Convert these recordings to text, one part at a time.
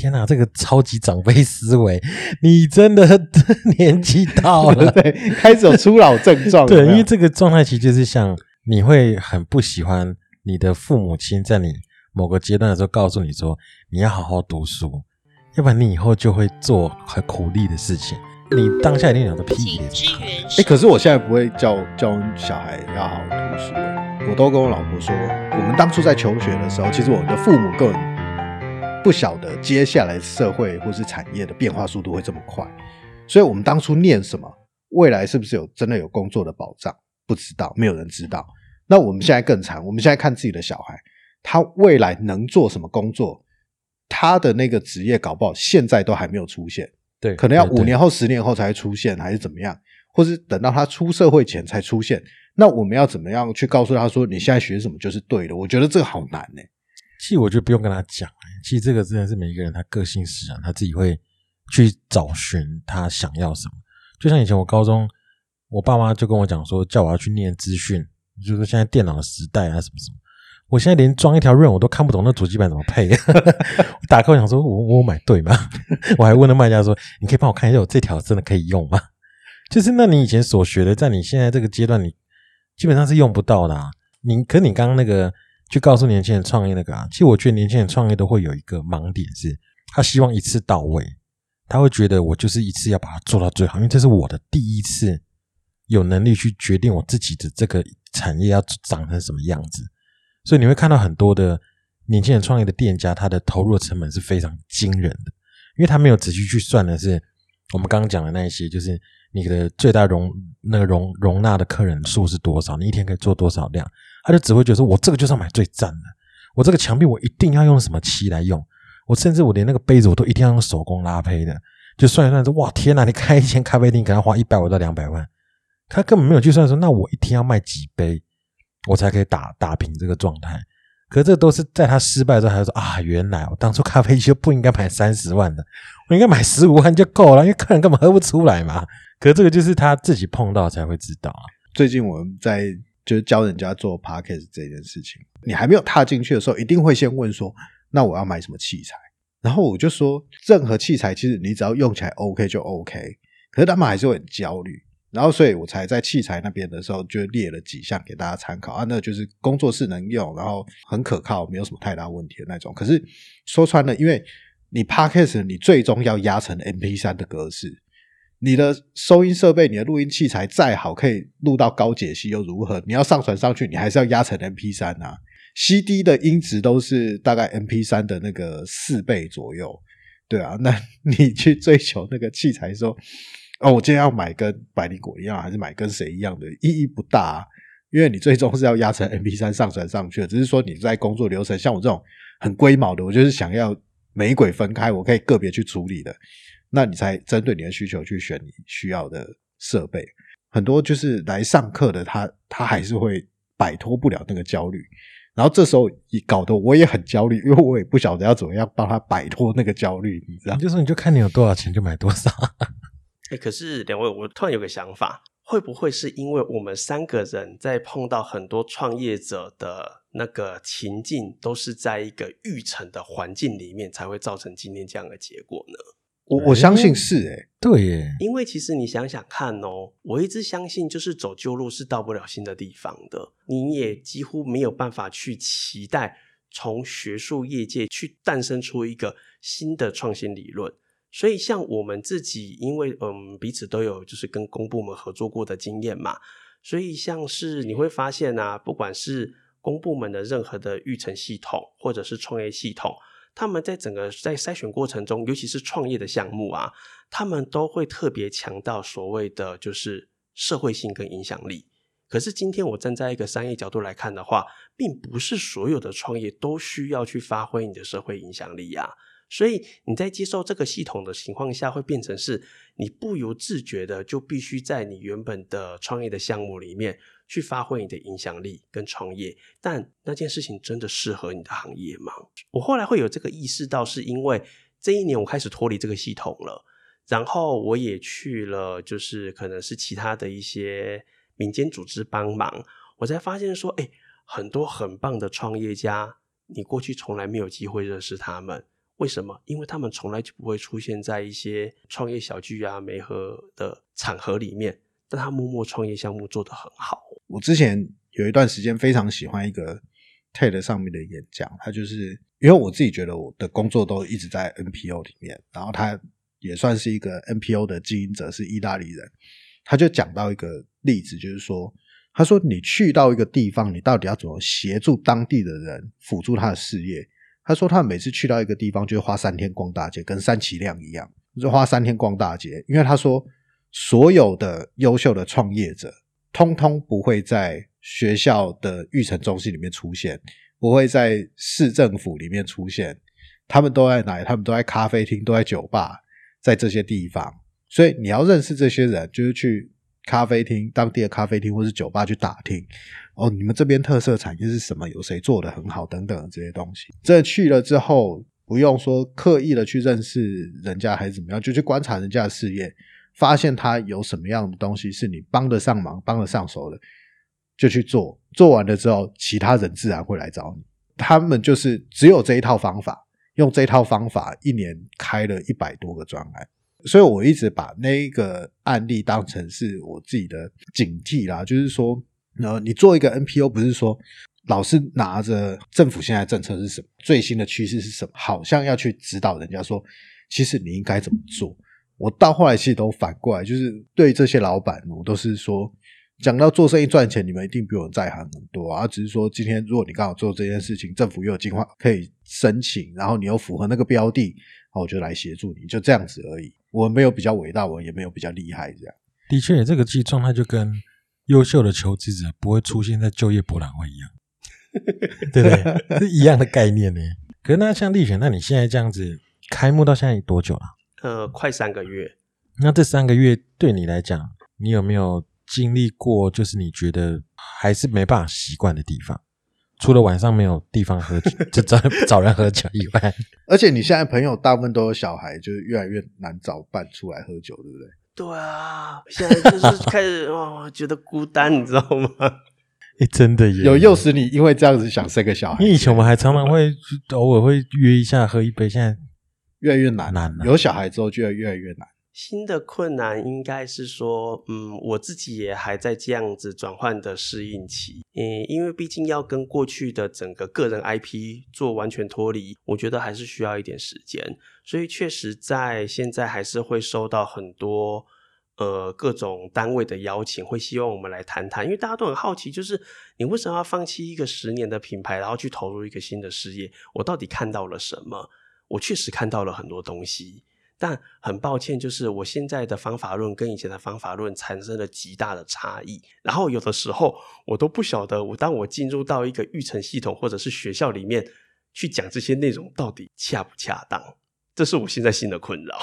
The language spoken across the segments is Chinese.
天哪，这个超级长辈思维，你真的年纪到了，对，开始有初老症状。对，有有因为这个状态其实就是像你会很不喜欢你的父母亲在你某个阶段的时候告诉你说你要好好读书，要不然你以后就会做很苦力的事情。你当下一定有个屁请脸，支援哎、可是我现在不会教教小孩要好好读书，我都跟我老婆说，我们当初在求学的时候，其实我们的父母根本不晓得接下来社会或是产业的变化速度会这么快，所以我们当初念什么，未来是不是有真的有工作的保障，不知道，没有人知道。那我们现在更惨，我们现在看自己的小孩，他未来能做什么工作，他的那个职业搞不好现在都还没有出现。对，可能要五年后、十年后才会出现，还是怎么样，或是等到他出社会前才出现。那我们要怎么样去告诉他说，你现在学什么就是对的？我觉得这个好难呢、其实我觉得不用跟他讲，其实这个真的是每一个人他个性使然，他自己会去找寻他想要什么。就像以前我高中，我爸妈就跟我讲说，叫我要去念资讯，就是说现在电脑的时代啊，什么什么。我现在连装一条润我都看不懂，那主机板怎么配？我打开我想说，我我买对吗？我还问了卖家说，你可以帮我看一下，我这条真的可以用吗？就是那你以前所学的，在你现在这个阶段，你基本上是用不到的、啊。你可你刚刚那个去告诉年轻人创业那个啊，其实我觉得年轻人创业都会有一个盲点是，他希望一次到位，他会觉得我就是一次要把它做到最好，因为这是我的第一次有能力去决定我自己的这个产业要长成什么样子，所以你会看到很多的年轻人创业的店家，他的投入的成本是非常惊人的，因为他没有仔细去算的是我们刚刚讲的那一些，就是你的最大容那个容容纳的客人数是多少，你一天可以做多少量，他就只会觉得说我这个就是要买最赞的，我这个墙壁我一定要用什么漆来用，我甚至我连那个杯子我都一定要用手工拉胚的，就算一算说哇天哪，你开一间咖啡厅可能花一百五到两百万，他根本没有去算说那我一天要卖几杯，我才可以打打平这个状态。可这都是在他失败之后，还说啊，原来我当初咖啡机就不应该买三十万的，我应该买十五万就够了，因为客人根本喝不出来嘛。可这个就是他自己碰到才会知道啊。最近我们在就是教人家做 podcast 这件事情，你还没有踏进去的时候，一定会先问说，那我要买什么器材？然后我就说，任何器材其实你只要用起来 OK 就 OK，可是他们还是会很焦虑。然后，所以我才在器材那边的时候就列了几项给大家参考啊，那就是工作室能用，然后很可靠，没有什么太大问题的那种。可是说穿了，因为你 podcast 你最终要压成 MP 3的格式，你的收音设备、你的录音器材再好，可以录到高解析又如何？你要上传上去，你还是要压成 MP 3啊。CD 的音质都是大概 MP 3的那个四倍左右，对啊。那 你去追求那个器材说，哦，我今天要买跟百灵果一样，还是买跟谁一样的，意义不大、啊，因为你最终是要压成 MP 3上传上去。只是说你在工作流程，像我这种很龟毛的，我就是想要每一轨分开，我可以个别去处理的。那你才针对你的需求去选你需要的设备。很多就是来上课的他，他还是会摆脱不了那个焦虑。然后这时候搞得我也很焦虑，因为我也不晓得要怎么样帮他摆脱那个焦虑，你知道你？就是你就看你有多少钱就买多少。哎，可是两位，我突然有个想法，会不会是因为我们三个人在碰到很多创业者的那个情境，都是在一个预成的环境里面，才会造成今天这样的结果呢？我我相信是诶、对耶，因为其实你想想看哦，我一直相信，就是走旧路是到不了新的地方的。你也几乎没有办法去期待从学术业界去诞生出一个新的创新理论。所以，像我们自己，因为嗯彼此都有就是跟公部门合作过的经验嘛，所以像是你会发现啊，不管是公部门的任何的育成系统，或者是创业系统。他们在整个在筛选过程中，尤其是创业的项目啊，他们都会特别强调所谓的就是社会性跟影响力。可是今天我站在一个商业角度来看的话，并不是所有的创业都需要去发挥你的社会影响力呀、所以你在接受这个系统的情况下，会变成是你不由自觉的就必须在你原本的创业的项目里面去发挥你的影响力跟创业，但那件事情真的适合你的行业吗？我后来会有这个意识到，是因为这一年我开始脱离这个系统了，然后我也去了，就是可能是其他的一些民间组织帮忙，我才发现说，哎，很多很棒的创业家，你过去从来没有机会认识他们。为什么？因为他们从来就不会出现在一些创业小聚啊、媒合的场合里面，但他默默创业项目做得很好。我之前有一段时间非常喜欢一个 TED 上面的演讲，他就是因为我自己觉得我的工作都一直在 NPO 里面，然后他也算是一个 NPO 的经营者，是意大利人，他就讲到一个例子，就是说，他说你去到一个地方，你到底要怎么协助当地的人辅助他的事业？他说他每次去到一个地方，就花三天逛大街，跟三齐亮一样，就花三天逛大街，因为他说所有的优秀的创业者。通通不会在学校的育成中心里面出现，不会在市政府里面出现，他们都在哪？他们都在咖啡厅，都在酒吧，在这些地方。所以你要认识这些人，就是去咖啡厅、当地的咖啡厅或是酒吧去打听。哦，你们这边特色产业是什么？有谁做的很好？等等这些东西。这去了之后，不用说刻意的去认识人家还是怎么样，就去观察人家的事业。发现他有什么样的东西是你帮得上忙、帮得上手的，就去做。做完了之后，其他人自然会来找你。他们就是只有这一套方法，用这一套方法一年开了一百多个专案。所以我一直把那个案例当成是我自己的警惕啦。就是说，呃，你做一个 NPO，不是说老是拿着政府现在政策是什么、最新的趋势是什么，好像要去指导人家说，其实你应该怎么做。我到后来其实都反过来，就是对这些老板，我都是说，讲到做生意赚钱，你们一定比我在行很多啊。只是说，今天如果你刚好做这件事情，政府又有计划可以申请，然后你又符合那个标的，我就来协助你，就这样子而已。我没有比较伟大，我也没有比较厉害，这样。的确，这个记状态就跟优秀的求职者不会出现在就业博览会一样，对不对？是一样的概念呢。可是那像立选，那你现在这样子开幕到现在多久了？呃，快三个月。那这三个月对你来讲，你有没有经历过？就是你觉得还是没办法习惯的地方？除了晚上没有地方喝酒，就找 找人喝酒以外，而且你现在朋友大部分都有小孩，就是越来越难找伴出来喝酒，对不对？对啊，现在就是开始哦，觉得孤单，你知道吗？哎，真的有诱使你因为这样子想生个小孩。因为以前我们还常常会偶尔会约一下喝一杯，现在。越来越难，难有小孩之后就越来越难。新的困难应该是说，嗯，我自己也还在这样子转换的适应期。嗯，因为毕竟要跟过去的整个个人 IP 做完全脱离，我觉得还是需要一点时间。所以确实在现在还是会收到很多呃各种单位的邀请，会希望我们来谈谈。因为大家都很好奇，就是你为什么要放弃一个十年的品牌，然后去投入一个新的事业？我到底看到了什么？我确实看到了很多东西，但很抱歉，就是我现在的方法论跟以前的方法论产生了极大的差异。然后有的时候我都不晓得，我当我进入到一个育成系统或者是学校里面去讲这些内容，到底恰不恰当？这是我现在新的困扰。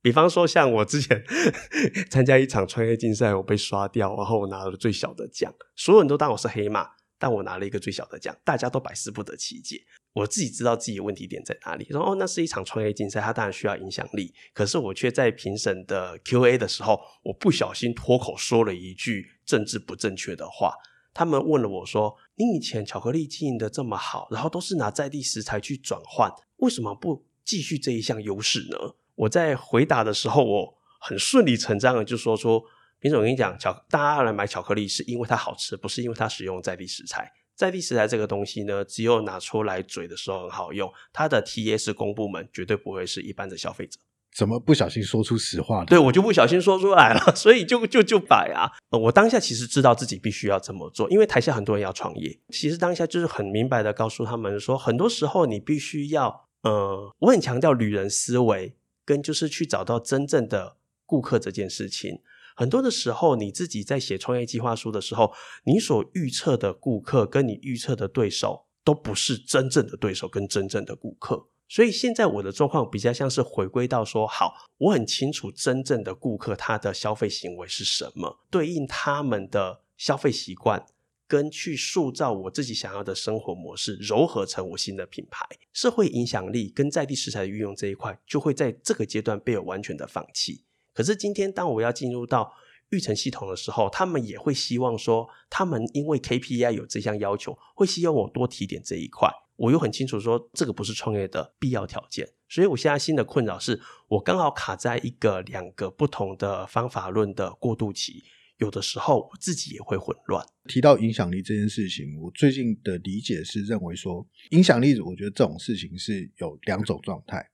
比方说，像我之前 参加一场创业竞赛，我被刷掉，然后我拿了最小的奖，所有人都当我是黑马。但我拿了一个最小的奖，大家都百思不得其解。我自己知道自己问题点在哪里。说哦，那是一场创业竞赛，它当然需要影响力。可是我却在评审的 Q&A 的时候，我不小心脱口说了一句政治不正确的话。他们问了我说：“你以前巧克力经营的这么好，然后都是拿在地食材去转换，为什么不继续这一项优势呢？”我在回答的时候，我很顺理成章的就说说。平时我跟你讲，巧大家来买巧克力是因为它好吃，不是因为它使用在地食材。在地食材这个东西呢，只有拿出来嘴的时候很好用。它的 T 是公部门，绝对不会是一般的消费者。怎么不小心说出实话？对我就不小心说出来了，所以就就就摆啊。我当下其实知道自己必须要这么做，因为台下很多人要创业。其实当下就是很明白的告诉他们说，很多时候你必须要，呃，我很强调旅人思维，跟就是去找到真正的顾客这件事情。很多的时候，你自己在写创业计划书的时候，你所预测的顾客跟你预测的对手都不是真正的对手跟真正的顾客。所以现在我的状况比较像是回归到说，好，我很清楚真正的顾客他的消费行为是什么，对应他们的消费习惯，跟去塑造我自己想要的生活模式，糅合成我新的品牌，社会影响力跟在地食材的运用这一块，就会在这个阶段被我完全的放弃。可是今天，当我要进入到育成系统的时候，他们也会希望说，他们因为 KPI 有这项要求，会希望我多提点这一块。我又很清楚说，这个不是创业的必要条件，所以我现在新的困扰是我刚好卡在一个两个不同的方法论的过渡期，有的时候我自己也会混乱。提到影响力这件事情，我最近的理解是认为说，影响力，我觉得这种事情是有两种状态。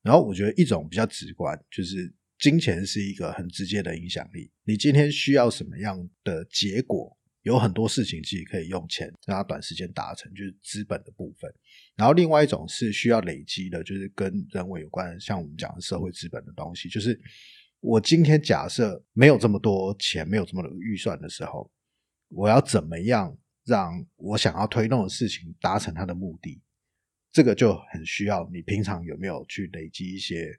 然后我觉得一种比较直观，就是金钱是一个很直接的影响力。你今天需要什么样的结果？有很多事情其实可以用钱让它短时间达成，就是资本的部分。然后另外一种是需要累积的，就是跟人为有关，像我们讲的社会资本的东西。就是我今天假设没有这么多钱，没有这么多预算的时候，我要怎么样让我想要推动的事情达成它的目的？这个就很需要你平常有没有去累积一些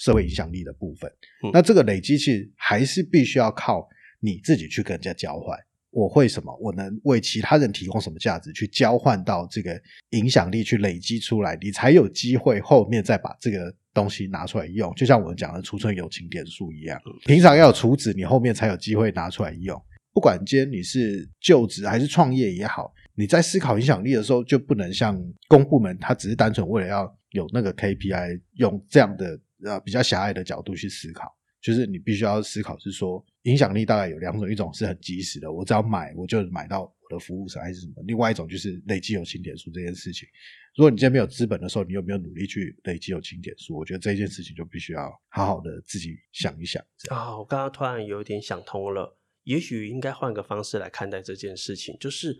社会影响力的部分。那这个累积其实还是必须要靠你自己去跟人家交换。我会什么？我能为其他人提供什么价值？去交换到这个影响力，去累积出来，你才有机会后面再把这个东西拿出来用。就像我们讲的储存友情点数一样，平常要有储值，你后面才有机会拿出来用。不管今天你是就职还是创业也好，你在思考影响力的时候，就不能像公部门，他只是单纯为了要有那个 KPI，用这样的呃比较狭隘的角度去思考。就是你必须要思考，是说影响力大概有两种，一种是很及时的，我只要买我就买到我的服务商还是什么；另外一种就是累积有清点数这件事情。如果你今天没有资本的时候，你有没有努力去累积有清点数？我觉得这件事情就必须要好好的自己想一想。啊，我刚刚突然有点想通了，也许应该换个方式来看待这件事情，就是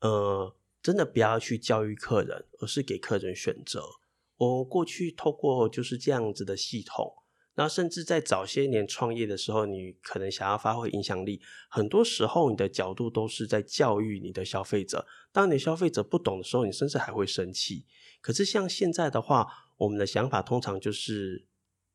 呃，真的不要去教育客人，而是给客人选择。我过去透过就是这样子的系统。那甚至在早些年创业的时候，你可能想要发挥影响力，很多时候你的角度都是在教育你的消费者。当你消费者不懂的时候，你甚至还会生气。可是像现在的话，我们的想法通常就是，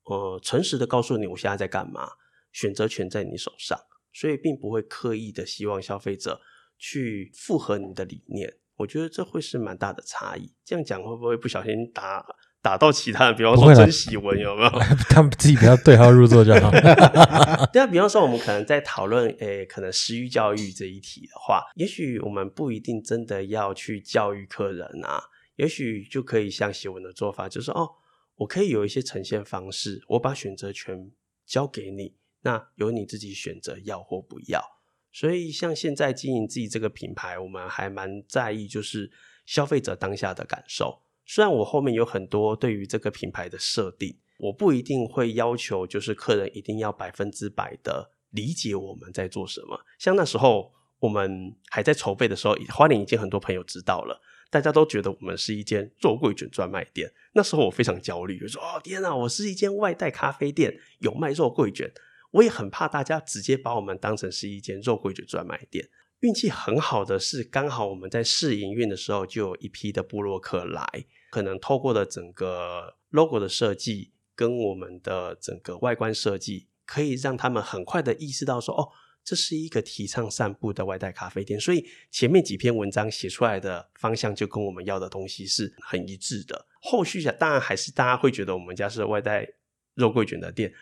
呃，诚实的告诉你我现在在干嘛，选择权在你手上，所以并不会刻意的希望消费者去附和你的理念。我觉得这会是蛮大的差异。这样讲会不会不小心打？打到其他人，比方说曾喜文有没有？他们自己不要对号入座就好。对啊，比方说我们可能在讨论诶，可能私域教育这一题的话，也许我们不一定真的要去教育客人啊，也许就可以像喜文的做法，就是哦，我可以有一些呈现方式，我把选择权交给你，那由你自己选择要或不要。所以像现在经营自己这个品牌，我们还蛮在意就是消费者当下的感受。虽然我后面有很多对于这个品牌的设定，我不一定会要求就是客人一定要百分之百的理解我们在做什么。像那时候我们还在筹备的时候，花莲已经很多朋友知道了，大家都觉得我们是一间肉桂卷专卖店。那时候我非常焦虑，就说：“哦天哪，我是一间外带咖啡店，有卖肉桂卷。”我也很怕大家直接把我们当成是一间肉桂卷专卖店。运气很好的是，刚好我们在试营运的时候，就有一批的布洛克来。可能透过了整个 logo 的设计跟我们的整个外观设计，可以让他们很快的意识到说，哦，这是一个提倡散步的外带咖啡店。所以前面几篇文章写出来的方向就跟我们要的东西是很一致的。后续当然还是大家会觉得我们家是外带肉桂卷的店，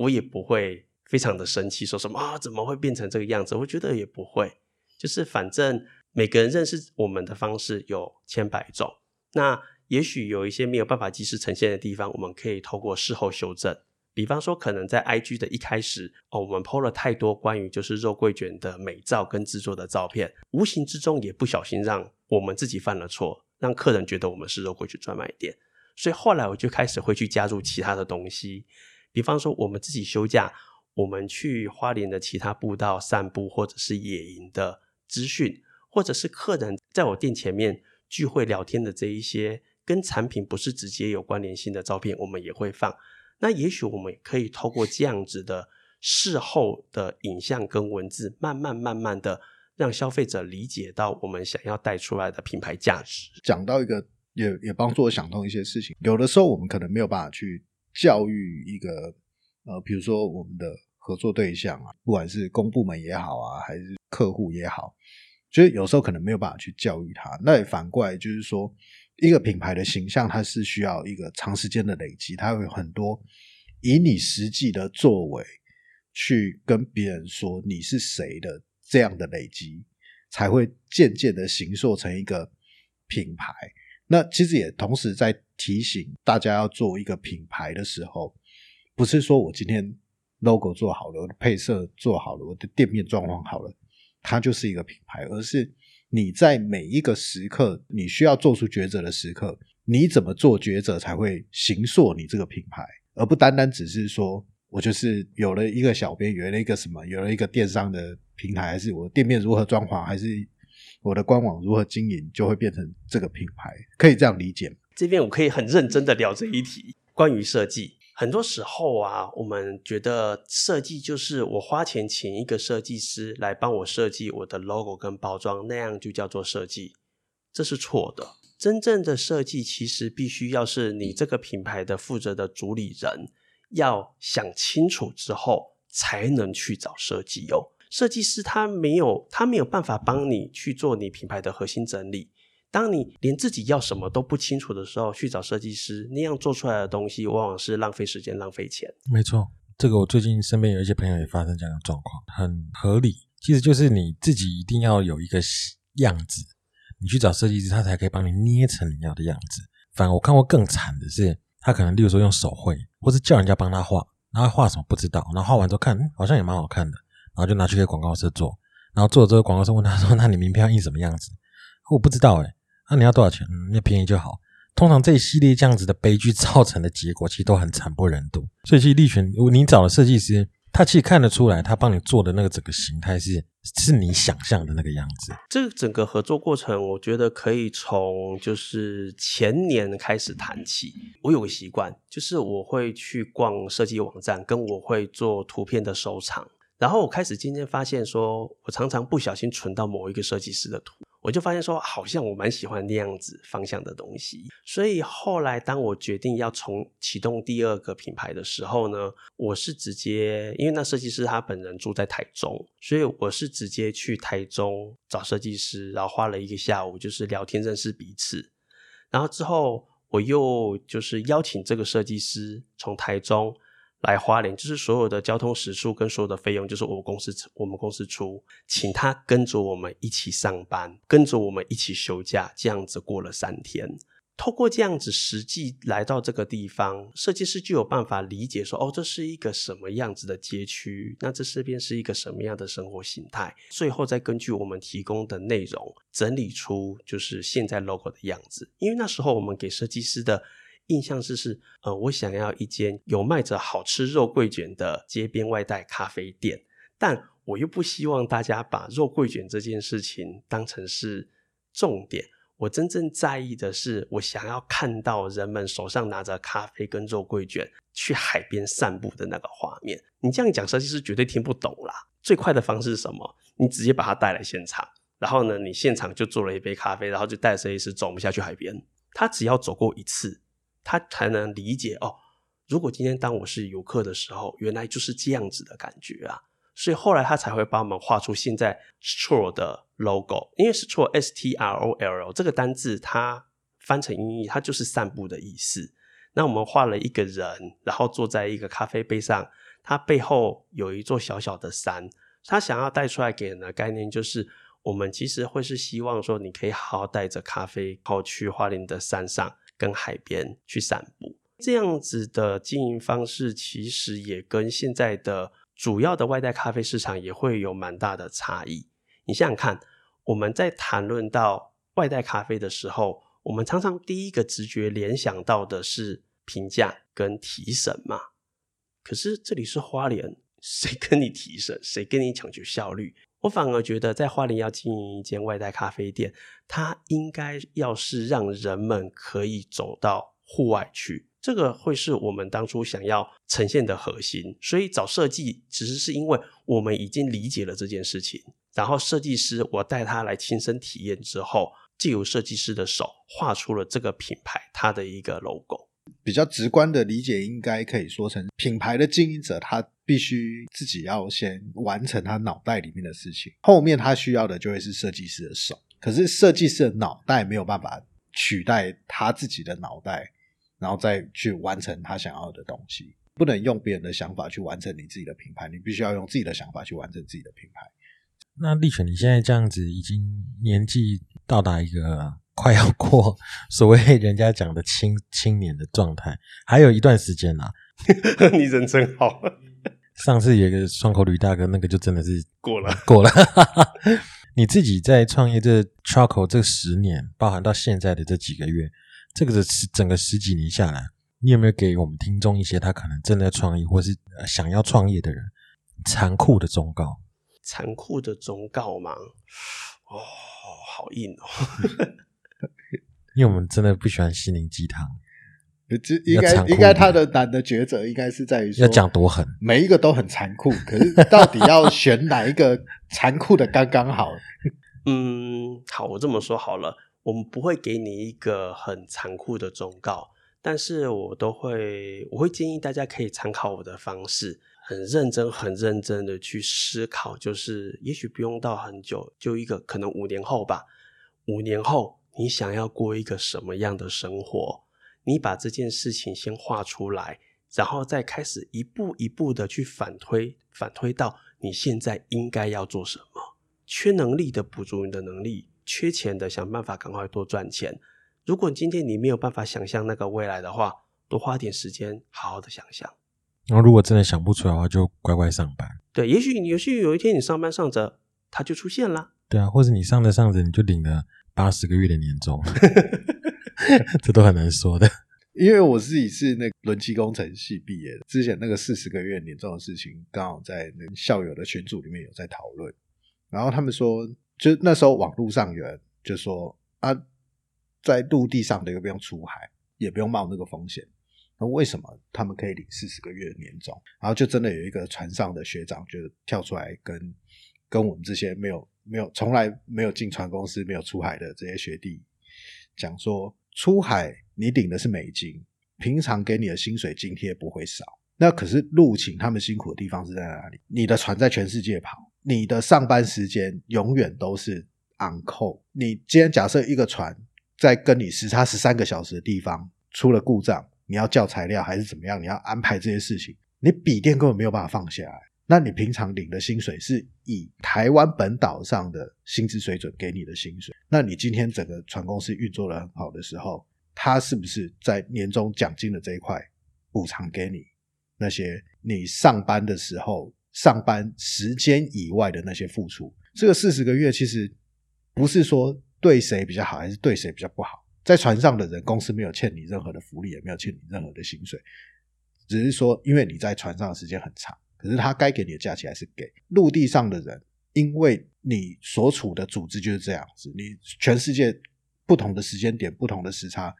我也不会非常的生气，说什么啊怎么会变成这个样子？我觉得也不会，就是反正每个人认识我们的方式有千百种。那也许有一些没有办法及时呈现的地方，我们可以透过事后修正。比方说，可能在 IG 的一开始哦，我们 PO 了太多关于就是肉桂卷的美照跟制作的照片，无形之中也不小心让我们自己犯了错，让客人觉得我们是肉桂卷专卖店。所以后来我就开始会去加入其他的东西，比方说我们自己休假，我们去花莲的其他步道散步，或者是野营的资讯，或者是客人在我店前面。聚会聊天的这一些跟产品不是直接有关联性的照片，我们也会放。那也许我们可以透过这样子的事后的影像跟文字，慢慢慢慢的让消费者理解到我们想要带出来的品牌价值。讲到一个，也也帮助我想通一些事情。有的时候我们可能没有办法去教育一个呃，比如说我们的合作对象啊，不管是公部门也好啊，还是客户也好。就是有时候可能没有办法去教育他，那也反过来就是说，一个品牌的形象它是需要一个长时间的累积，它会有很多以你实际的作为去跟别人说你是谁的这样的累积，才会渐渐的形塑成一个品牌。那其实也同时在提醒大家要做一个品牌的时候，不是说我今天 logo 做好了，我的配色做好了，我的店面装潢好了，它就是一个品牌，而是你在每一个时刻，你需要做出抉择的时刻，你怎么做抉择才会形塑你这个品牌，而不单单只是说我就是有了一个小编，有了一个什么，有了一个电商的平台，还是我店面如何装潢，还是我的官网如何经营，就会变成这个品牌，可以这样理解吗？这边我可以很认真的聊这一题，关于设计。很多时候啊，我们觉得设计就是我花钱请一个设计师来帮我设计我的 logo 跟包装，那样就叫做设计，这是错的。真正的设计其实必须要是你这个品牌的负责的主理人要想清楚之后，才能去找设计哦。设计师他没有他没有办法帮你去做你品牌的核心整理。当你连自己要什么都不清楚的时候，去找设计师，那样做出来的东西往往是浪费时间、浪费钱。没错，这个我最近身边有一些朋友也发生这样的状况，很合理。其实就是你自己一定要有一个样子，你去找设计师，他才可以帮你捏成你要的样子。反而我看过更惨的是，他可能例如说用手绘，或是叫人家帮他画，然后画什么不知道，然后画完之后看，好像也蛮好看的，然后就拿去给广告社做，然后做了之后，广告社问他说：“ 那你名片要印什么样子？”我不知道哎。那你要多少钱？嗯，那便宜就好。通常这一系列这样子的悲剧造成的结果，其实都很惨不忍睹。所以，其实立权，你找的设计师，他其实看得出来，他帮你做的那个整个形态是是你想象的那个样子。这个整个合作过程，我觉得可以从就是前年开始谈起。我有个习惯，就是我会去逛设计网站，跟我会做图片的收藏。然后我开始渐渐发现，说我常常不小心存到某一个设计师的图。我就发现说，好像我蛮喜欢那样子方向的东西，所以后来当我决定要从启动第二个品牌的时候呢，我是直接，因为那设计师他本人住在台中，所以我是直接去台中找设计师，然后花了一个下午，就是聊天认识彼此，然后之后我又就是邀请这个设计师从台中。来花莲，就是所有的交通时数跟所有的费用，就是我公司我们公司出，请他跟着我们一起上班，跟着我们一起休假，这样子过了三天。透过这样子实际来到这个地方，设计师就有办法理解说，哦，这是一个什么样子的街区，那这这边是一个什么样的生活形态，最后再根据我们提供的内容整理出就是现在 logo 的样子。因为那时候我们给设计师的。印象是是，呃，我想要一间有卖着好吃肉桂卷的街边外带咖啡店，但我又不希望大家把肉桂卷这件事情当成是重点。我真正在意的是，我想要看到人们手上拿着咖啡跟肉桂卷去海边散步的那个画面。你这样讲，设计师绝对听不懂啦。最快的方式是什么？你直接把它带来现场，然后呢，你现场就做了一杯咖啡，然后就带设计师走我们下去海边。他只要走过一次。他才能理解哦。如果今天当我是游客的时候，原来就是这样子的感觉啊。所以后来他才会帮我们画出现在 stroll 的 logo。因为 stroll s t r o l 这个单字，它翻成英译，它就是散步的意思。那我们画了一个人，然后坐在一个咖啡杯上，它背后有一座小小的山。他想要带出来给人的概念，就是我们其实会是希望说，你可以好好带着咖啡，跑去花莲的山上。跟海边去散步，这样子的经营方式，其实也跟现在的主要的外带咖啡市场也会有蛮大的差异。你想想看，我们在谈论到外带咖啡的时候，我们常常第一个直觉联想到的是评价跟提审嘛。可是这里是花莲，谁跟你提审？谁跟你抢求效率？我反而觉得，在花莲要经营一间外带咖啡店，它应该要是让人们可以走到户外去，这个会是我们当初想要呈现的核心。所以找设计，其实是因为我们已经理解了这件事情，然后设计师我带他来亲身体验之后，借由设计师的手画出了这个品牌它的一个 logo。比较直观的理解，应该可以说成品牌的经营者，他必须自己要先完成他脑袋里面的事情，后面他需要的就会是设计师的手。可是设计师的脑袋没有办法取代他自己的脑袋，然后再去完成他想要的东西。不能用别人的想法去完成你自己的品牌，你必须要用自己的想法去完成自己的品牌。那立权，你现在这样子已经年纪到达一个。快要过所谓人家讲的青青年的状态，还有一段时间啦。你人真好，上次有一个双口吕大哥，那个就真的是过了。过了。你自己在创业这 Charco 这十年，包含到现在的这几个月，这个十整个十几年下来，你有没有给我们听众一些他可能正在创业或是呃想要创业的人残酷的忠告？残酷的忠告吗？哦，好硬哦。因为我们真的不喜欢心灵鸡汤，这应该应该他的难的抉择应该是在于说要讲多狠。每一个都很残酷，可是到底要选哪一个残酷的刚刚好？嗯，好，我这么说好了，我们不会给你一个很残酷的忠告，但是我都会，我会建议大家可以参考我的方式，很认真、很认真的去思考，就是也许不用到很久，就一个可能五年后吧，五年后你想要过一个什么样的生活？你把这件事情先画出来，然后再开始一步一步的去反推，反推到你现在应该要做什么。缺能力的补足你的能力，缺钱的想办法赶快多赚钱。如果今天你没有办法想象那个未来的话，多花点时间好好的想象。然后如果真的想不出来的话，就乖乖上班。对，也许也许有一天你上班上着，它就出现了。对啊，或者你上着上着你就领了八十个月的年终，这都很难说的。因为我自己是那个轮机工程系毕业的，之前那个四十个月年终的事情，刚好在那校友的群组里面有在讨论。然后他们说，就那时候网络上有人就说啊，在陆地上的又不用出海，也不用冒那个风险，那为什么他们可以领四十个月年终？然后就真的有一个船上的学长就跳出来跟跟我们这些没有没有从来没有进船公司、没有出海的这些学弟讲说，出海你领的是美金，平常给你的薪水津贴不会少。那可是陆勤他们辛苦的地方是在哪里？你的船在全世界跑，你的上班时间永远都是 on call。你今天假设一个船在跟你时差十三个小时的地方出了故障，你要叫材料还是怎么样？你要安排这些事情，你笔电根本没有办法放下来。那你平常领的薪水是以台湾本岛上的薪资水准给你的薪水，那你今天整个船公司运作的很好的时候，他是不是在年终奖金的这一块补偿给你那些你上班的时候上班时间以外的那些付出？这个四十个月其实不是说对谁比较好，还是对谁比较不好。在船上的人，公司没有欠你任何的福利，也没有欠你任何的薪水，只是说因为你在船上的时间很长。可是他该给你的假期还是给陆地上的人，因为你所处的组织就是这样子，你全世界不同的时间点、不同的时差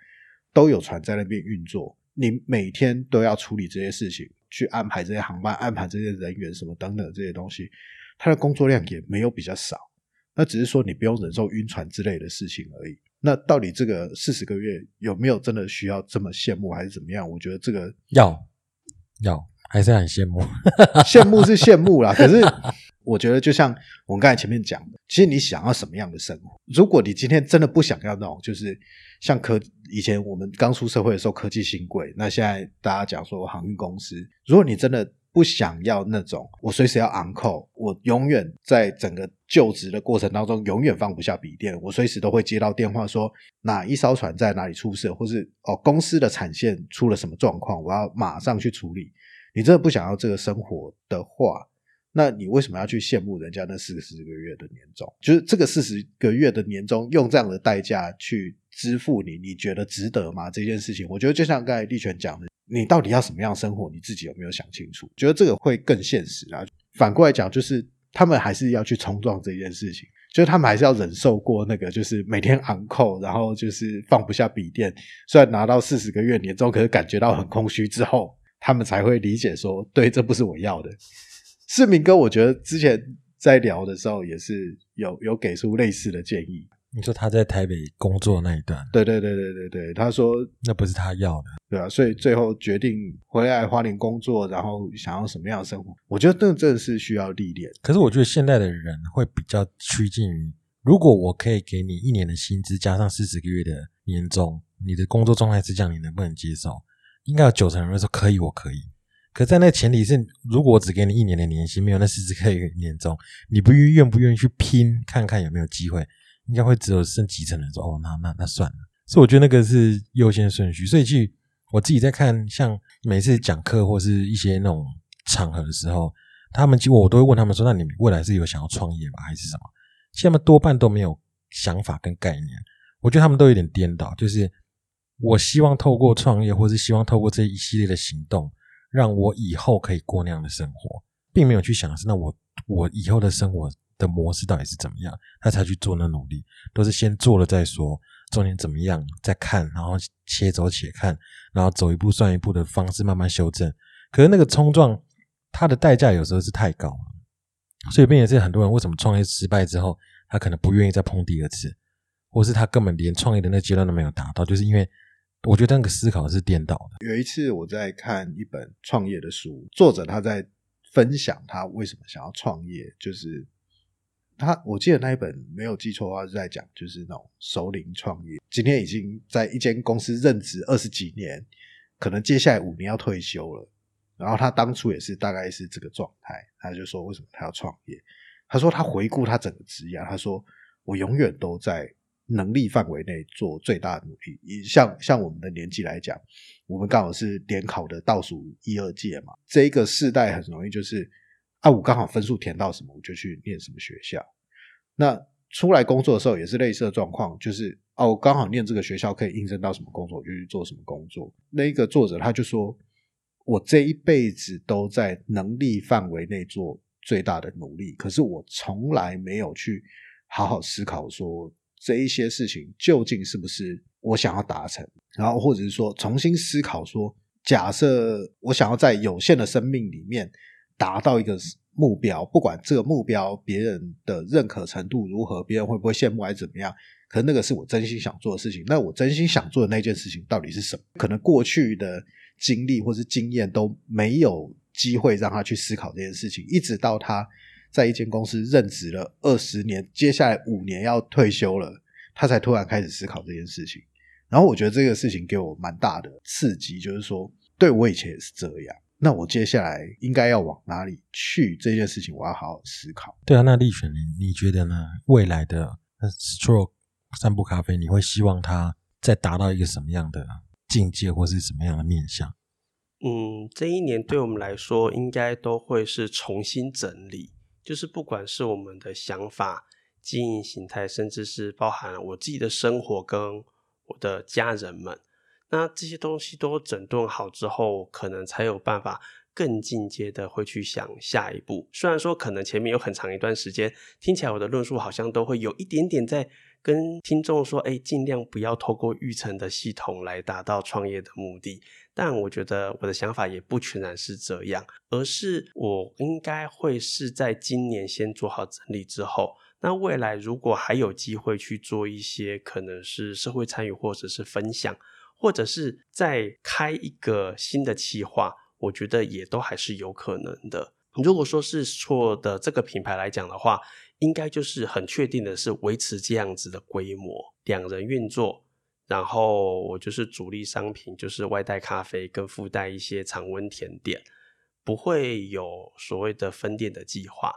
都有船在那边运作，你每天都要处理这些事情，去安排这些航班、安排这些人员什么等等这些东西，他的工作量也没有比较少，那只是说你不用忍受晕船之类的事情而已。那到底这个四十个月有没有真的需要这么羡慕，还是怎么样？我觉得这个要要还是很羡慕。羡慕是羡慕啦，可是我觉得就像我们刚才前面讲的，其实你想要什么样的生活？如果你今天真的不想要那种，就是像科以前我们刚出社会的时候科技新贵，那现在大家讲说航运公司，如果你真的不想要那种我随时要昂扣我永远在整个就职的过程当中永远放不下笔电，我随时都会接到电话说哪一艘船在哪里出事，或是哦公司的产线出了什么状况，我要马上去处理。你真的不想要这个生活的话，那你为什么要去羡慕人家那四十个月的年终？就是这个四十个月的年终，用这样的代价去支付你，你觉得值得吗？这件事情，我觉得就像刚才立权讲的，你到底要什么样生活，你自己有没有想清楚？觉得这个会更现实啊。反过来讲，就是他们还是要去冲撞这件事情，就是他们还是要忍受过那个，就是每天昂扣，然后就是放不下笔电，虽然拿到四十个月年终，可是感觉到很空虚之后。他们才会理解说，对，这不是我要的。世明哥，我觉得之前在聊的时候也是有有给出类似的建议。你说他在台北工作那一段，对对对对对对，他说那不是他要的，对啊，所以最后决定回来花莲工作，然后想要什么样的生活，我觉得这真的是需要历练。可是我觉得现在的人会比较趋近于，如果我可以给你一年的薪资加上四十个月的年终，你的工作状态是这样，你能不能接受？应该有九成人说可以，我可以。可在那前提是，如果我只给你一年的年薪，没有那四十个月年终，你不愿愿不愿意去拼，看看有没有机会？应该会只有剩几成人说哦，那那那算了。所以我觉得那个是优先顺序。所以去我自己在看，像每次讲课或是一些那种场合的时候，他们结果我都会问他们说：“那你未来是有想要创业吗？还是什么？”现在多半都没有想法跟概念。我觉得他们都有点颠倒，就是我希望透过创业，或是希望透过这一系列的行动，让我以后可以过那样的生活，并没有去想是那我我以后的生活的模式到底是怎么样，他才去做那努力，都是先做了再说，中间怎么样再看，然后且走且看，然后走一步算一步的方式慢慢修正。可是那个冲撞，它的代价有时候是太高了，所以并且是很多人为什么创业失败之后，他可能不愿意再碰第二次。或是他根本连创业的那个阶段都没有达到，就是因为我觉得那个思考是颠倒的。有一次我在看一本创业的书，作者他在分享他为什么想要创业，就是他我记得那一本没有记错的话是在讲就是那种首领创业，今天已经在一间公司任职二十几年，可能接下来五年要退休了，然后他当初也是大概是这个状态，他就说为什么他要创业？他说他回顾他整个职业，他说我永远都在。能力范围内做最大的努力。像像我们的年纪来讲，我们刚好是联考的倒数一二届嘛，这一个世代很容易就是啊，我刚好分数填到什么，我就去念什么学校。那出来工作的时候也是类似的状况，就是哦，我刚好念这个学校可以应征到什么工作，我就去做什么工作。那一个作者他就说，我这一辈子都在能力范围内做最大的努力，可是我从来没有去好好思考说。这一些事情究竟是不是我想要达成？然后或者是说重新思考说，假设我想要在有限的生命里面达到一个目标，不管这个目标别人的认可程度如何，别人会不会羡慕还是怎么样，可能那个是我真心想做的事情。那我真心想做的那件事情到底是什么？可能过去的经历或是经验都没有机会让他去思考这件事情，一直到他。在一间公司任职了二十年，接下来五年要退休了，他才突然开始思考这件事情。然后我觉得这个事情给我蛮大的刺激，就是说，对我以前也是这样，那我接下来应该要往哪里去？这件事情我要好好思考。对啊，那立选你你觉得呢？未来的 Stroke 散步咖啡，你会希望它再达到一个什么样的境界，或是什么样的面向？嗯，这一年对我们来说，应该都会是重新整理。就是不管是我们的想法、经营形态，甚至是包含我自己的生活跟我的家人们，那这些东西都整顿好之后，可能才有办法更进阶的会去想下一步。虽然说可能前面有很长一段时间，听起来我的论述好像都会有一点点在跟听众说，哎，尽量不要透过育成的系统来达到创业的目的。但我觉得我的想法也不全然是这样，而是我应该会是在今年先做好整理之后，那未来如果还有机会去做一些可能是社会参与或者是分享，或者是再开一个新的企划，我觉得也都还是有可能的。如果说是错的这个品牌来讲的话，应该就是很确定的是维持这样子的规模，两人运作。然后我就是主力商品，就是外带咖啡跟附带一些常温甜点，不会有所谓的分店的计划。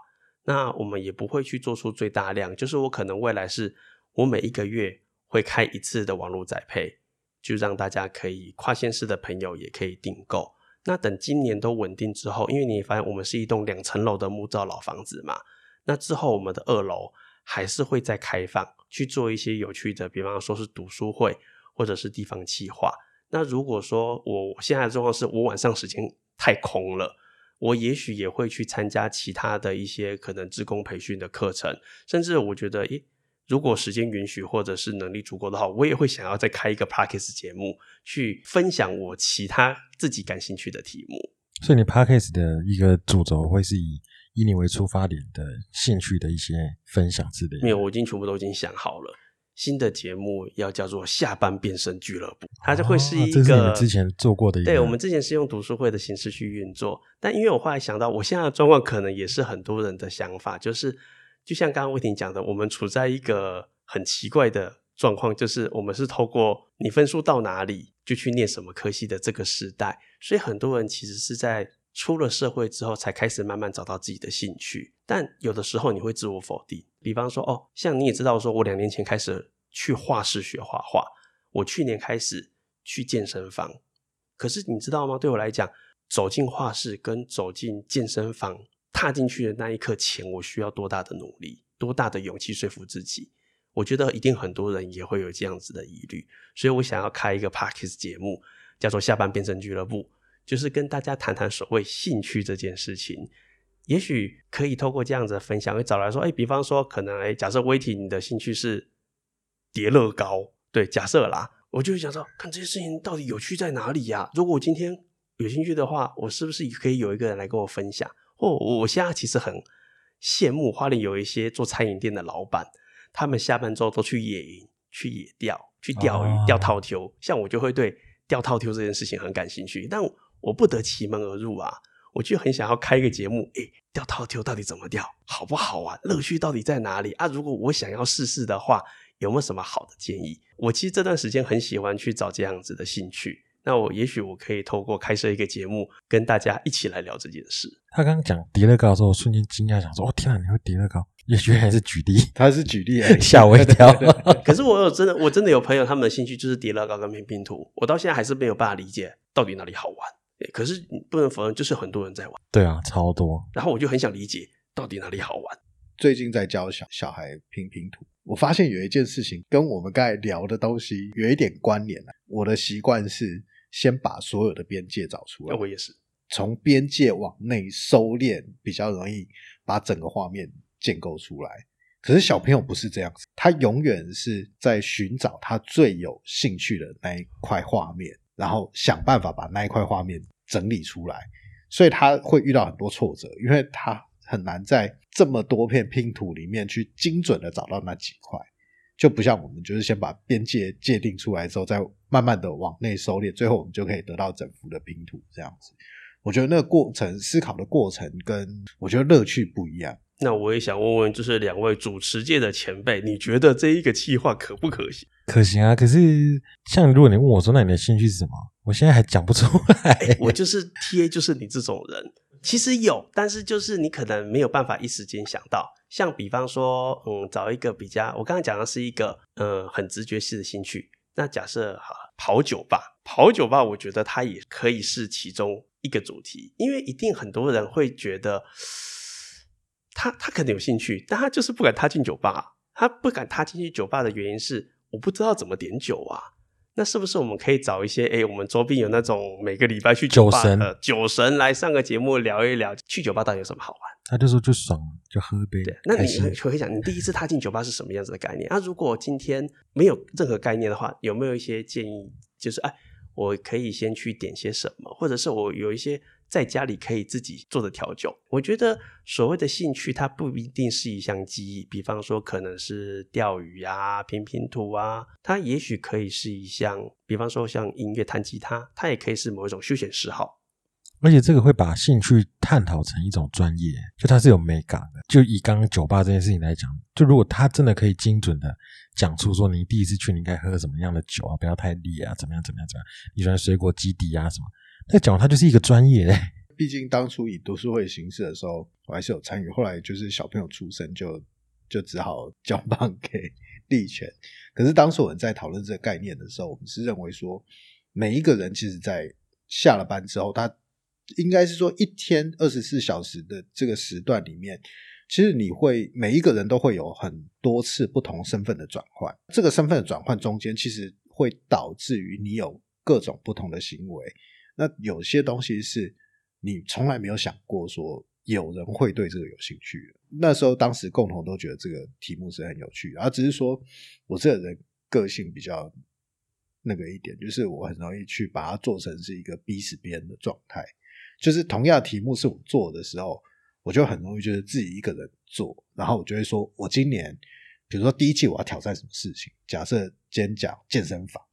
那我们也不会去做出最大量，就是我可能未来是我每一个月会开一次的网络宅配，就让大家可以跨县市的朋友也可以订购。那等今年都稳定之后，因为你发现我们是一栋两层楼的木造老房子嘛，那之后我们的二楼还是会再开放。去做一些有趣的，比方说是读书会，或者是地方企划。那如果说我现在的状况是我晚上时间太空了，我也许也会去参加其他的一些可能职工培训的课程，甚至我觉得，诶，如果时间允许或者是能力足够的话，我也会想要再开一个 p a r k a s 节目，去分享我其他自己感兴趣的题目。所以你 p a r k a s 的一个主轴会是以。以你为出发点的兴趣的一些分享之类，没有，我已经全部都已经想好了。新的节目要叫做“下班变身俱乐部”，它就会是一个。这是你们之前做过的。对，我们之前是用读书会的形式去运作，但因为我后来想到，我现在的状况可能也是很多人的想法，就是就像刚刚魏婷讲的，我们处在一个很奇怪的状况，就是我们是透过你分数到哪里就去念什么科系的这个时代，所以很多人其实是在。出了社会之后，才开始慢慢找到自己的兴趣。但有的时候你会自我否定，比方说哦，像你也知道，说我两年前开始去画室学画画，我去年开始去健身房，可是你知道吗？对我来讲，走进画室跟走进健身房，踏进去的那一刻前，我需要多大的努力，多大的勇气说服自己？我觉得一定很多人也会有这样子的疑虑，所以我想要开一个 Parkes 节目，叫做下班变身俱乐部，就是跟大家谈谈所谓兴趣这件事情。也许可以透过这样子的分享，会找来说，哎，比方说，可能哎，假设威体你的兴趣是叠乐高，对，假设啦，我就会想说，看这些事情到底有趣在哪里呀？如果我今天有兴趣的话，我是不是也可以有一个人来跟我分享？或我现在其实很羡慕花莲有一些做餐饮店的老板，他们下班之后都去野营、去野钓、去钓鱼、钓套球。像我就会对钓套球这件事情很感兴趣，但我不得其门而入啊。我就很想要开一个节目，诶，钓套球到底怎么钓，好不好玩？乐趣到底在哪里啊？如果我想要试试的话，有没有什么好的建议？我其实这段时间很喜欢去找这样子的兴趣。那我也许我可以透过开设一个节目，跟大家一起来聊这件事。他刚刚讲叠乐高的时候，我瞬间惊讶，想说：“哦，天啊，你会叠乐高？”也许还是举例，他是举例，吓我一跳。可是我有真的，我真的有朋友，他们的兴趣就是叠乐高跟拼拼图。我到现在还是没有办法理解到底哪里好玩。可是你不能否认，就是很多人在玩。对啊，超多。然后我就很想理解到底哪里好玩。最近在教小小孩拼拼图，我发现有一件事情跟我们刚才聊的东西有一点关联我的习惯是先把所有的边界找出来。我也是，从边界往内收敛，比较容易把整个画面建构出来。可是小朋友不是这样子，他永远是在寻找他最有兴趣的那一块画面，然后想办法把那一块画面。整理出来，所以他会遇到很多挫折，因为他很难在这么多片拼图里面去精准的找到那几块，就不像我们就是先把边界界定出来之后，再慢慢的往内收敛，最后我们就可以得到整幅的拼图这样子。我觉得那个过程思考的过程跟我觉得乐趣不一样。那我也想问问，就是两位主持界的前辈，你觉得这一个计划可不可行？可行啊，可是像如果你问我说，那你的兴趣是什么？我现在还讲不出来。我就是 T A，就是你这种人。其实有，但是就是你可能没有办法一时间想到。像比方说，嗯，找一个比较，我刚刚讲的是一个，嗯，很直觉式的兴趣。那假设哈，跑酒吧，跑酒吧，我觉得它也可以是其中一个主题，因为一定很多人会觉得。他他可能有兴趣，但他就是不敢踏进酒吧。他不敢踏进去酒吧的原因是，我不知道怎么点酒啊。那是不是我们可以找一些？哎，我们周边有那种每个礼拜去酒吧的酒神来上个节目聊一聊，去酒吧到底有什么好玩？他就说就爽，就喝一杯。对，那你可以讲，你第一次踏进酒吧是什么样子的概念？那如果今天没有任何概念的话，有没有一些建议？就是哎，我可以先去点些什么，或者是我有一些。在家里可以自己做的调酒，我觉得所谓的兴趣，它不一定是一项技艺，比方说可能是钓鱼啊、拼拼图啊，它也许可以是一项，比方说像音乐、弹吉他，它也可以是某一种休闲嗜好。而且这个会把兴趣探讨成一种专业，就它是有美感的。就以刚刚酒吧这件事情来讲，就如果他真的可以精准的讲出说，你第一次去你应该喝什么样的酒啊，不要太烈啊，怎么样怎么样怎么样，你喜欢水果基底啊什么。在讲，他就是一个专业。毕竟当初以读书会形式的时候，我还是有参与。后来就是小朋友出生，就就只好交棒给 立权。可是当时我们在讨论这个概念的时候，我们是认为说，每一个人其实，在下了班之后，他应该是说一天二十四小时的这个时段里面，其实你会每一个人都会有很多次不同身份的转换。这个身份的转换中间，其实会导致于你有各种不同的行为。那有些东西是你从来没有想过，说有人会对这个有兴趣。那时候，当时共同都觉得这个题目是很有趣，而只是说我这个人个性比较那个一点，就是我很容易去把它做成是一个逼死别人的状态。就是同样的题目是我做的时候，我就很容易就是自己一个人做，然后我就会说，我今年比如说第一季我要挑战什么事情，假设今天讲健身房，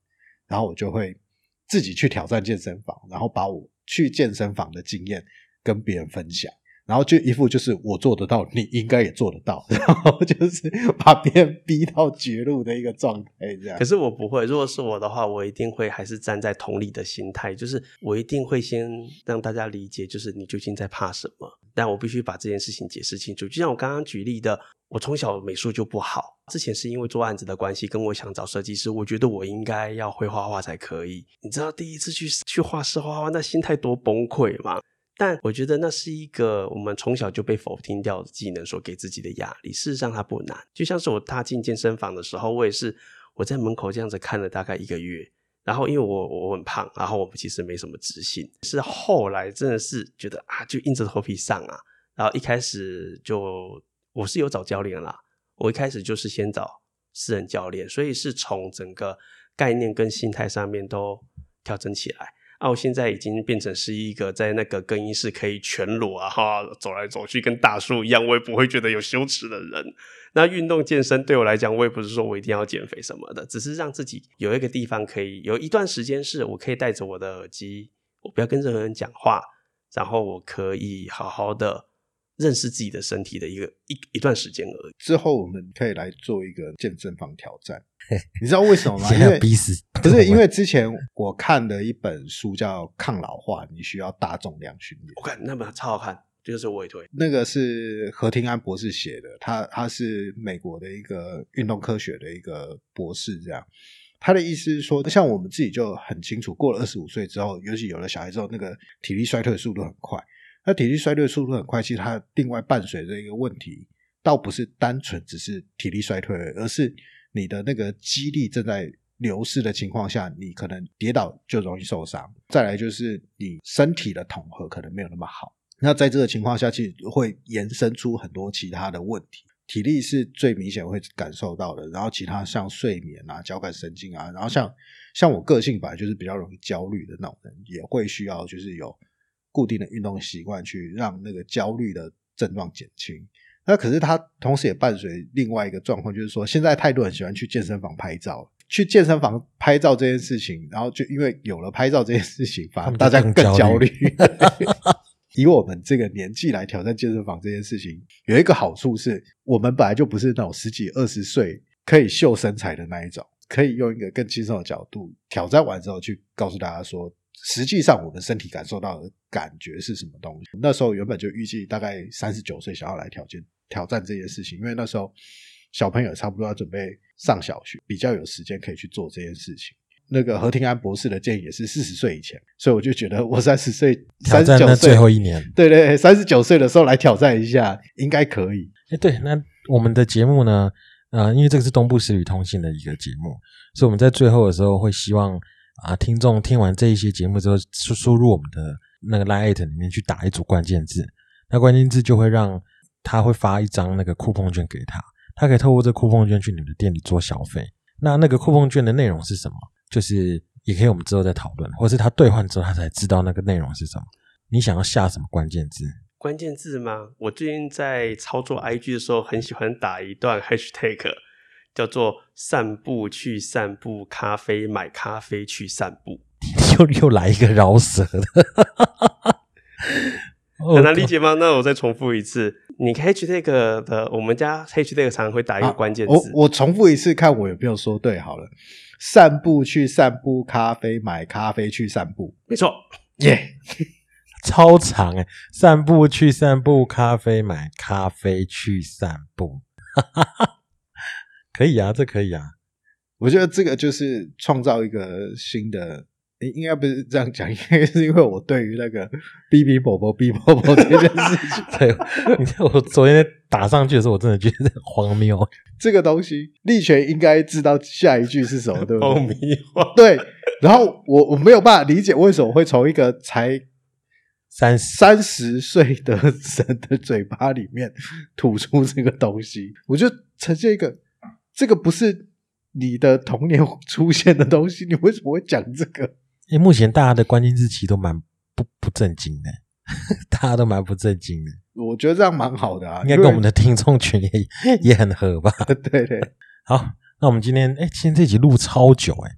然后我就会。自己去挑战健身房，然后把我去健身房的经验跟别人分享，然后就一副就是我做得到，你应该也做得到，然后就是把别人逼到绝路的一个状态这样。可是我不会，如果是我的话，我一定会还是站在同理的心态，就是我一定会先让大家理解，就是你究竟在怕什么。但我必须把这件事情解释清楚。就像我刚刚举例的，我从小美术就不好，之前是因为做案子的关系，跟我想找设计师，我觉得我应该要会画画才可以。你知道第一次去去画室画画，那心态多崩溃吗？但我觉得那是一个我们从小就被否定掉的技能所给自己的压力。事实上它不难，就像是我踏进健身房的时候，我也是我在门口这样子看了大概一个月。然后因为我我很胖，然后我其实没什么自信，是后来真的是觉得啊，就硬着头皮上啊。然后一开始就我是有找教练啦，我一开始就是先找私人教练，所以是从整个概念跟心态上面都调整起来。啊，我现在已经变成是一个在那个更衣室可以全裸啊，哈，走来走去跟大叔一样，我也不会觉得有羞耻的人。那运动健身对我来讲，我也不是说我一定要减肥什么的，只是让自己有一个地方可以有一段时间是我可以戴着我的耳机，我不要跟任何人讲话，然后我可以好好的认识自己的身体的一个一一段时间而已。之后我们可以来做一个健身房挑战，你知道为什么吗？因为逼死，不是 因为之前我看的一本书叫《抗老化》，你需要大重量训练。我看那本超好看，就是我也推。那个是何庭安博士写的，他他是美国的一个运动科学的一个博士，这样。他的意思是说，像我们自己就很清楚，过了二十五岁之后，尤其有了小孩之后，那个体力衰退的速度很快。那体力衰退的速度很快，其实它另外伴随着一个问题，倒不是单纯只是体力衰退，而是你的那个肌力正在流失的情况下，你可能跌倒就容易受伤。再来就是你身体的统合可能没有那么好。那在这个情况下，其实会延伸出很多其他的问题。体力是最明显会感受到的，然后其他像睡眠啊、交感神经啊，然后像像我个性本来就是比较容易焦虑的那种人，也会需要就是有固定的运动习惯去让那个焦虑的症状减轻。那可是它同时也伴随另外一个状况，就是说现在太多人喜欢去健身房拍照，去健身房拍照这件事情，然后就因为有了拍照这件事情，反而大家更更焦虑。以我们这个年纪来挑战健身房这件事情，有一个好处是我们本来就不是那种十几二十岁可以秀身材的那一种，可以用一个更轻松的角度挑战完之后，去告诉大家说，实际上我们身体感受到的感觉是什么东西。那时候原本就预计大概三十九岁想要来挑战挑战这件事情，因为那时候小朋友差不多要准备上小学，比较有时间可以去做这件事情。那个何廷安博士的建议也是四十岁以前，所以我就觉得我三十岁、三十九岁最后一年。对对，三十九岁的时候来挑战一下，应该可以。哎，对，那我们的节目呢，呃，因为这个是东部十旅通信的一个节目，所以我们在最后的时候会希望啊，听众听完这一些节目之后，输输入我们的那个 Lite 里面去打一组关键字，那关键字就会让他会发一张那个酷碰券给他，他可以透过这酷碰券去你们的店里做消费。那那个酷碰券的内容是什么？就是也可以我们之后再讨论，或是他兑换之后他才知道那个内容是什么。你想要下什么关键字？关键字吗？我最近在操作 IG 的时候，很喜欢打一段 hashtag，叫做“散步去散步，咖啡买咖啡去散步 又又来一个饶舌的，”，很难理解吗？那我再重复一次，你 hashtag 的，我们家 hashtag 常常会打一个关键字，我我重复一次，看我有没有说对好了。散步去散步，咖啡买咖啡去散步，没错，耶、超长哎！散步去散步，咖啡买咖啡去散步，可以啊，这可以啊。我觉得这个就是创造一个新的，诶应该不是这样讲，应该是因为我对于那个 哔哔啵啵哔啵啵这件事情，对，我昨天打上去的时候，我真的觉得很荒谬。这个东西，力全应该知道下一句是什么，对不对？爆米花，对，然后我我没有办法理解为什么会从一个才三，三十岁的人的嘴巴里面吐出这个东西，我就呈现一个这个不是你的童年出现的东西，你为什么会讲这个？因为目前大家的关键字其实都蛮不不正经的，大家都蛮不正经的，我觉得这样蛮好的啊，应该跟我们的听众群也也很合吧。对对好，那我们今天哎，今天这集录超久哎，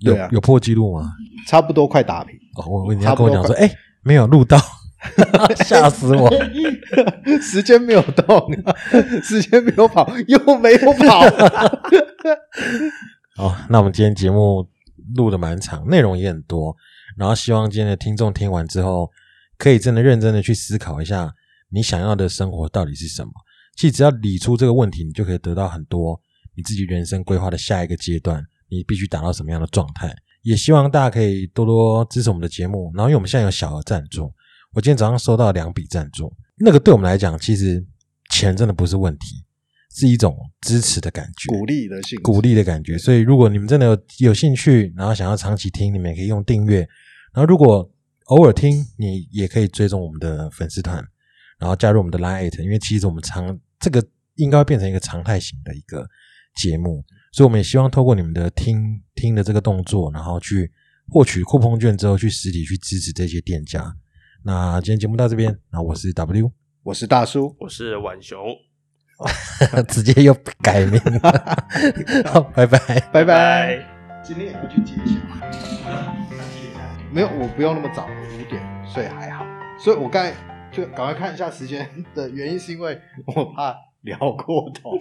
有啊有破纪录吗？差不多快打平，哦，我你差不多要跟我讲说，哎，没有录到，吓死我！时间没有动，时间没有跑，又没有跑，好，那我们今天节目录的蛮长，内容也很多，然后希望今天的听众听完之后可以真的认真的去思考一下，你想要的生活到底是什么。其实只要理出这个问题，你就可以得到很多你自己人生规划的下一个阶段，你必须达到什么样的状态。也希望大家可以多多支持我们的节目。然后，因为我们现在有小额赞助，我今天早上收到两笔赞助，那个对我们来讲，其实钱真的不是问题，是一种支持的感觉，鼓励的性鼓励的感觉。所以，如果你们真的有有兴趣，然后想要长期听，你们也可以用订阅。然后，如果偶尔听，你也可以追踪我们的粉丝团，然后加入我们的 Line，因为其实我们常这个应该会变成一个常态型的一个节目。所以我们也希望透过你们的听听的这个动作，然后去获取酷碰券之后，去实体去支持这些店家。那今天节目到这边，那我是 W，我是大叔，我是晚雄，直接又改名了，好，拜拜。拜拜。今天也不去接小孩，没有，我不用那么早，五点睡还好。所以我刚才就赶快看一下时间的原因，是因为我怕聊过头。